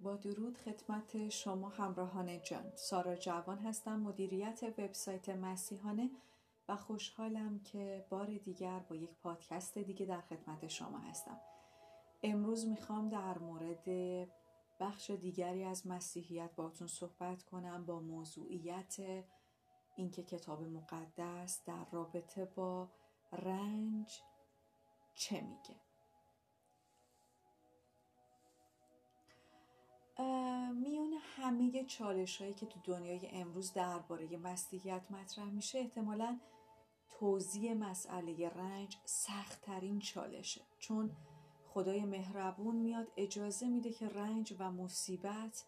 با درود خدمت شما همراهان جان. سارا جوان هستم مدیریت وبسایت مسیحانه و خوشحالم که بار دیگر با یک پادکست دیگه در خدمت شما هستم. امروز می‌خوام در مورد بخش دیگری از مسیحیت باتون صحبت کنم با موضوعیت اینکه کتاب مقدس در رابطه با رنج چه میگه. میون همه چالش هایی که تو دنیای امروز درباره مسیحیت مطرح میشه احتمالا توضیح مسئله رنج سختترین چالشه. چون خدای مهربون میاد اجازه میده که رنج و مصیبت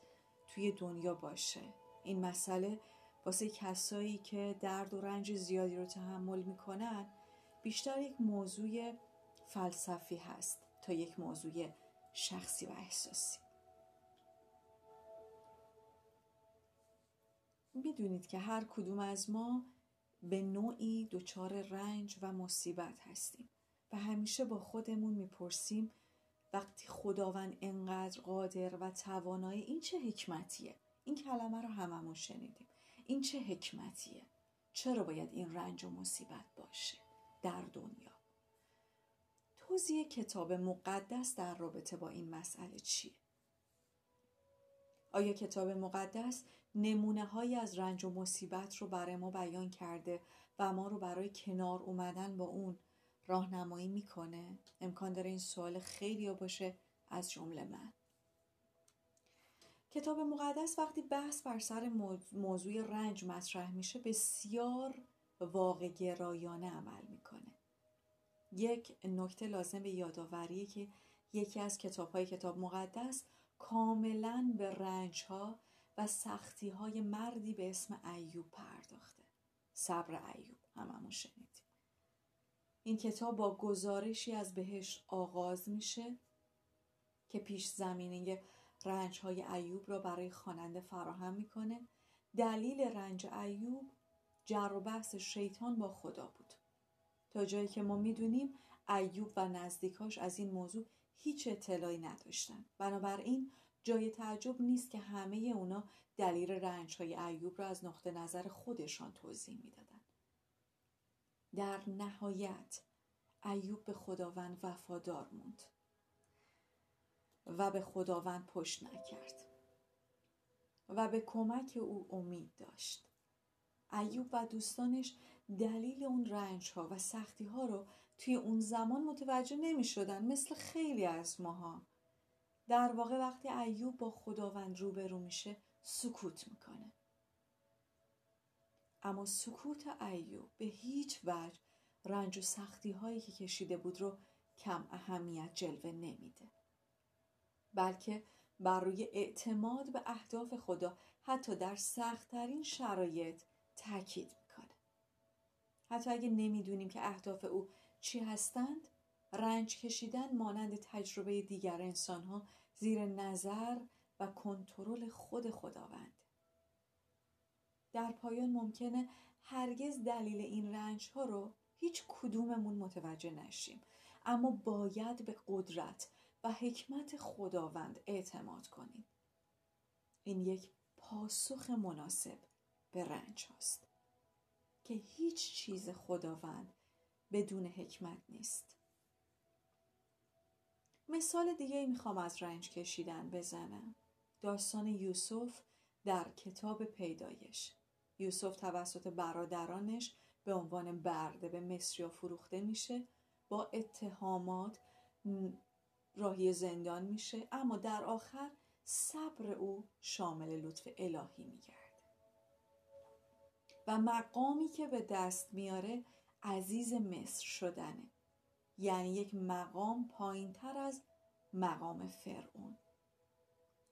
توی دنیا باشه. این مسئله واسه کسایی که درد و رنج زیادی رو تحمل می‌کنن بیشتر یک موضوع فلسفی هست تا یک موضوع شخصی و احساسی. می‌دونید که هر کدوم از ما به نوعی دچار رنج و مصیبت هستیم و همیشه با خودمون می‌پرسیم وقتی خداوند انقدر قادر و توانایی این چه حکمتیه؟ این کلمه رو هممون شنیدیم. این چه حکمتیه؟ چرا باید این رنج و مصیبت باشه در دنیا؟ توضیح کتاب مقدس در رابطه با این مسئله چیه؟ آیا کتاب مقدس نمونه های از رنج و مصیبت رو برای ما بیان کرده و ما رو برای کنار اومدن با اون راهنمایی می‌کنه. امکان داره این سوال خیلی باشه از جمله من. کتاب مقدس وقتی بحث بر سر موضوع رنج مطرح میشه بسیار واقع گرایانه عمل می‌کنه. یک نکته لازم به یادآوریه که یکی از کتاب های کتاب مقدس کاملا به رنج ها و سختی های مردی به اسم ایوب پرداخته. صبر ایوب هممون شنیدیم. این کتاب با گزارشی از بهشت آغاز میشه که پیش زمینه رنج های ایوب را برای خواننده فراهم می‌کنه. دلیل رنج ایوب جر و بحث شیطان با خدا بود. تا جایی که ما می‌دونیم ایوب و نزدیکاش از این موضوع هیچ اطلاعی نداشتن. بنابراین جای تعجب نیست که همه اونا دلیل رنج های ایوب را از نقطه نظر خودشان توضیح می‌دادند. در نهایت ایوب به خداوند وفادار موند و به خداوند پشت نکرد و به کمک او امید داشت ایوب و دوستانش دلیل اون رنج ها و سختی ها رو توی اون زمان متوجه نمی شدن مثل خیلی از ماها در واقع وقتی ایوب با خداوند روبرو میشه سکوت می‌کنه. اما سکوت ایوب به هیچ وجه رنج و سختی هایی که کشیده بود رو کم اهمیت جلوه نمیده. بلکه بر روی اعتماد به اهداف خدا حتی در سختترین شرایط تاکید می‌کنه. حتی اگه نمی‌دونیم که اهداف او چی هستند رنج کشیدن مانند تجربه دیگر انسان ها زیر نظر و کنترل خود خداوند. در پایان ممکنه هرگز دلیل این رنج ها رو هیچ کدوممون متوجه نشیم اما باید به قدرت و حکمت خداوند اعتماد کنیم. این یک پاسخ مناسب به رنج هاست که هیچ چیز خداوند بدون حکمت نیست. مثال دیگه ای می‌خوام از رنج کشیدن بزنم. داستان یوسف در کتاب پیدایش. یوسف توسط برادرانش به عنوان برده به مصریا فروخته میشه با اتهامات راهی زندان میشه اما در آخر صبر او شامل لطف الهی میگرده و مقامی که به دست میاره عزیز مصر شدنه. یعنی یک مقام پایین تر از مقام فرعون.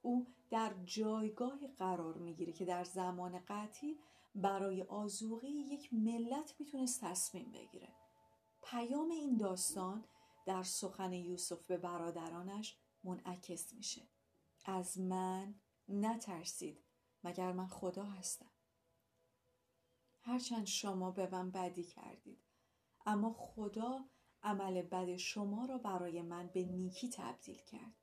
او در جایگاه قرار می‌گیره که در زمان قطعی برای آزوغی یک ملت می‌تونست تصمیم بگیره. پیام این داستان در سخن یوسف به برادرانش منعکس میشه. از من نترسید مگر من خدا هستم. هرچند شما به من بدی کردید اما خدا عمل بد شما را برای من به نیکی تبدیل کرد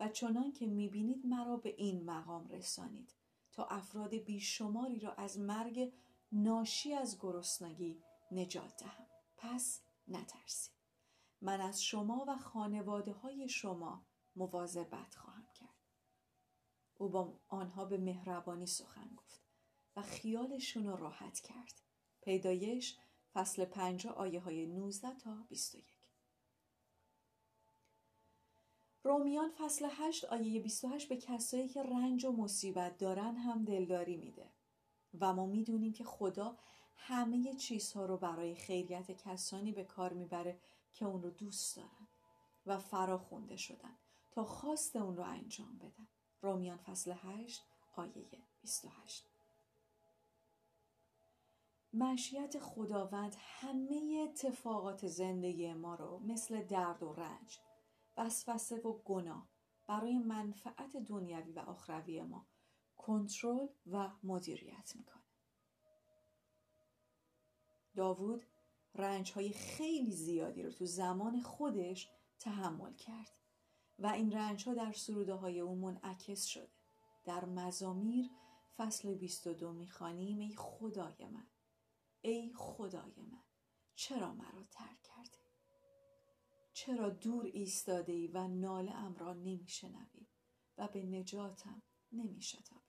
و چنان که می‌بینید مرا به این مقام رسانید. تا افراد بیشماری را از مرگ ناشی از گرسنگی نجات دهم. پس نترسید. من از شما و خانواده های شما مواظبت خواهم کرد. او با آنها به مهربانی سخن گفت و خیالشون رو راحت کرد. پیدایش فصل پنجا آیه های 19 تا 21 رومیان فصل 8 آیه 28 به کسایی که رنج و مصیبت دارن هم دلداری میده. و ما می‌دونیم که خدا همه چیزها رو برای خیریت کسانی به کار می‌بره که اون رو دوست دارن و فراخونده شدن تا خواست اون رو انجام بدن. رومیان فصل 8 آیه 28 مشیت خداوند همه اتفاقات زندگی ما رو مثل درد و رنج وسوسه و گناه برای منفعت دنیوی و آخروی ما کنترل و مدیریت می‌کنه. داوود رنج های خیلی زیادی رو تو زمان خودش تحمل کرد و این رنج ها در سروده های او منعکس شده. در مزامیر فصل 22 می‌خوانیم ای خدای من. ای خدای من چرا مرا ترک کردی؟ چرا دور ایستاده ای و ناله ام را نمیشنوی و به نجاتم نمیشتابی؟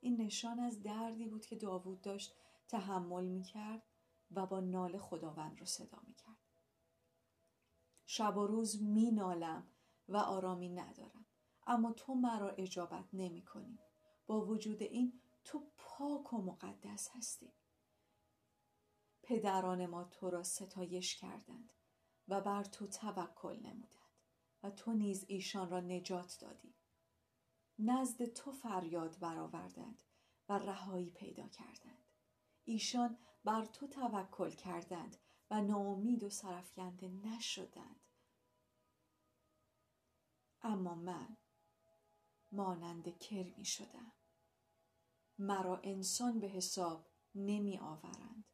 این نشان از دردی بود که داوود داشت تحمل می‌کرد و با ناله خداوند را صدا می‌کرد. شب و روز می نالم و آرامی ندارم اما تو مرا اجابت نمی کنی. با وجود این تو پاک و مقدس هستی. پدران ما تو را ستایش کردند و بر تو توکل نمودند و تو نیز ایشان را نجات دادی. نزد تو فریاد برآوردند و رهایی پیدا کردند. ایشان بر تو توکل کردند و ناامید و سرفکنده نشدند. اما من مانند کرمی شدم. مرا انسان به حساب نمی آورند.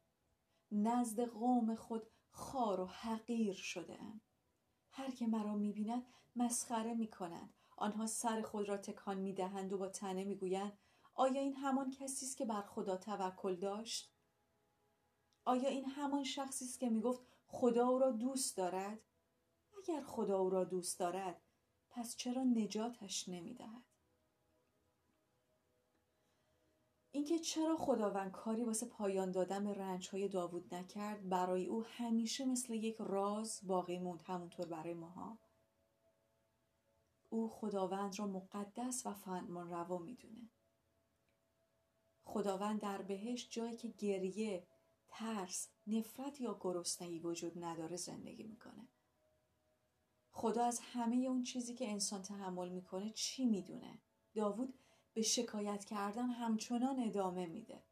نزد قوم خود خار و حقیر شده ام. هر که مرا می بیند مسخره می کنند آنها سر خود را تکان می دهند و با تنه می گویند آیا این همان کسی است که بر خدا توکل داشت؟ آیا این همان شخصی است که می‌گفت خدا او را دوست دارد؟ اگر خدا او را دوست دارد پس چرا نجاتش نمی‌دهد؟ اینکه چرا خداوند کاری واسه پایان دادن به رنجهای داوود نکرد برای او همیشه مثل یک راز باقی موند همونطور برای ماها. او خداوند را مقدس و فرمان روا می‌دونه. خداوند در بهش جایی که گریه ترس نفرت یا گرسنگی وجود نداره زندگی می‌کنه. خدا از همه اون چیزی که انسان تحمل می‌کنه چی می‌دونه؟ داوود به شکایت کردن همچنان ادامه میده.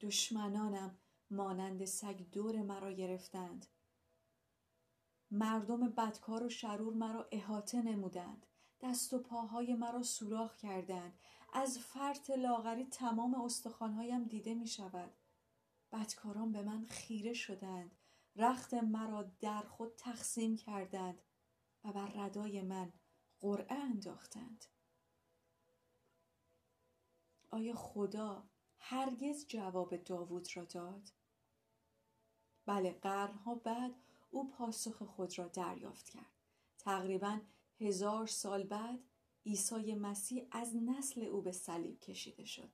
دشمنانم مانند سگ دور مرا گرفتند. مردم بدکار و شرور مرا احاطه نمودند. دست و پاهای مرا سوراخ کردند. از فرط لاغری تمام استخوانهایم دیده می شود بدکاران به من خیره شدند. رخت مرا در خود تقسیم کردند و بر ردای من قرعه انداختند. آیا خدا هرگز جواب داوود را داد؟ بله قرنها بعد او پاسخ خود را دریافت کرد. تقریبا هزار سال بعد عیسی مسیح از نسل او به صلیب کشیده شد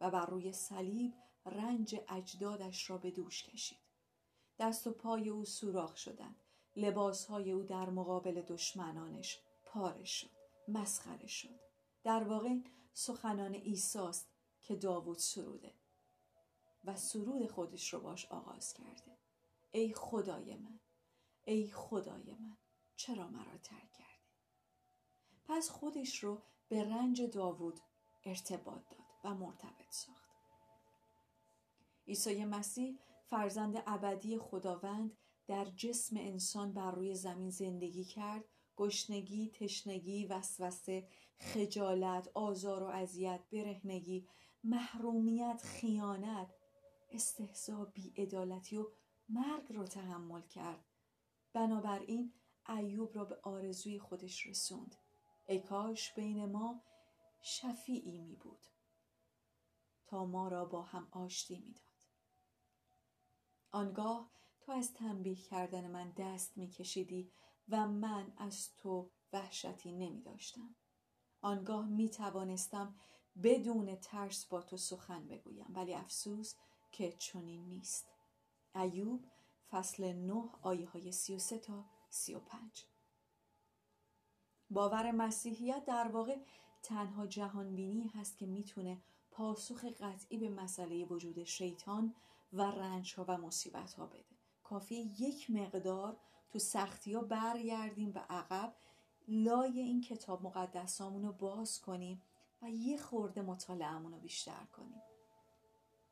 و بر روی صلیب رنج اجدادش را به دوش کشید. دست و پای او سوراخ شدند. لباسهای او در مقابل دشمنانش پاره شد مسخره شد. در واقع سخنان ایساست که داوود سروده و سرود خودش رو باش آغاز کرده. ای خدای من ای خدای من چرا مرا ترک کردی؟ پس خودش رو به رنج داوود ارتباط داد و مرتبط ساخت. عیسی مسیح فرزند ابدی خداوند در جسم انسان بر روی زمین زندگی کرد گشنگی تشنگی وسوسه خجالت آزار و اذیت برهنگی محرومیت خیانت استهزا بیعدالتی و مرگ را تحمل کرد. بنابراین ایوب را به آرزوی خودش رسوند. ای کاش بین ما شفیعی می بود. تا ما را با هم آشتی می‌داد آنگاه تو از تنبیه کردن من دست میکشیدی و من از تو وحشتی نمی داشتم. آنگاه می توانستم بدون ترس با تو سخن بگویم ولی افسوس که چنین نیست. ایوب فصل 9 آیه های 33 تا 35 باور مسیحیت در واقع تنها جهانبینی هست که می‌تونه پاسخ قطعی به مسئله وجود شیطان و رنج ها و مصیبت ها بده کافی یک مقدار تو سختی ها برگردیم به عقب لای این کتاب مقدسامون رو باز کنیم و یه خورده مطالعهمون رو بیشتر کنیم.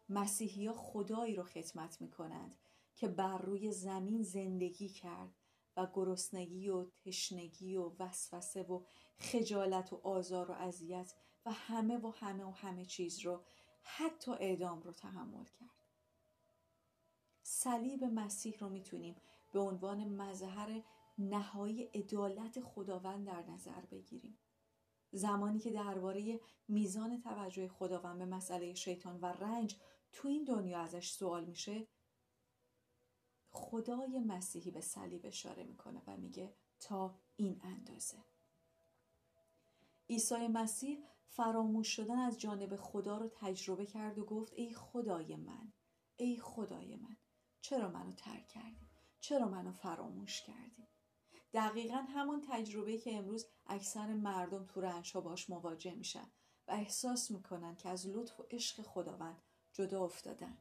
مسیحی ها خدایی رو خدمت می‌کنند که بر روی زمین زندگی کرد و گرسنگی و تشنگی و وسوسه و خجالت و آزار و اذیت و همه و همه و همه چیز رو حتی اعدام رو تحمل کرد. صلیب مسیح رو می‌تونیم به عنوان مظهر نهایی عدالت خداوند در نظر بگیریم. زمانی که درباره میزان توجه خداوند به مسئله شیطان و رنج تو این دنیا ازش سوال میشه خدای مسیحی به صلیب اشاره می‌کنه و میگه تا این اندازه. عیسی مسیح فراموش شدن از جانب خدا رو تجربه کرد و گفت ای خدای من ای خدای من چرا منو ترک کردی؟ چرا منو فراموش کردی؟ دقیقا همون تجربه که امروز اکثر مردم تو رنجها باش مواجه میشن و احساس می‌کنن که از لطف و عشق خداوند جدا افتادن.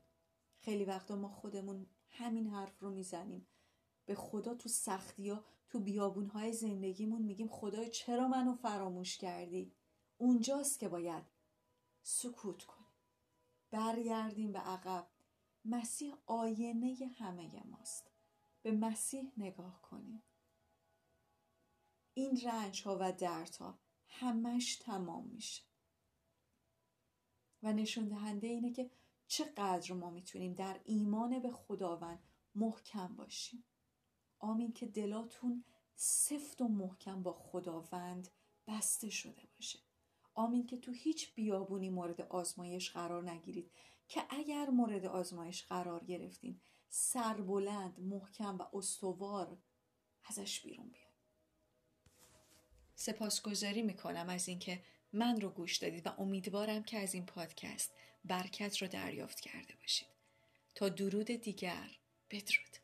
خیلی وقتا ما خودمون همین حرف رو می‌زنیم. به خدا تو سختی ها تو بیابون های زندگیمون میگیم خدای چرا منو فراموش کردی؟ اونجاست که باید سکوت کنیم. برگردیم به عقب. مسیح آینه همه ماست. به مسیح نگاه کنیم. این رنج ها و درد ها همش تمام میشه. و نشون دهنده اینه که چقدر ما می‌تونیم در ایمان به خداوند محکم باشیم. آمین که دلاتون سفت و محکم با خداوند بسته شده باشه. آمین که تو هیچ بیابونی مورد آزمایش قرار نگیرید. که اگر مورد آزمایش قرار گرفتین سربلند محکم و استوار ازش بیرون بیاد. سپاسگزاری می‌کنم از اینکه من رو گوش دادید و امیدوارم که از این پادکست برکت رو دریافت کرده باشید. تا درود دیگر بدرود.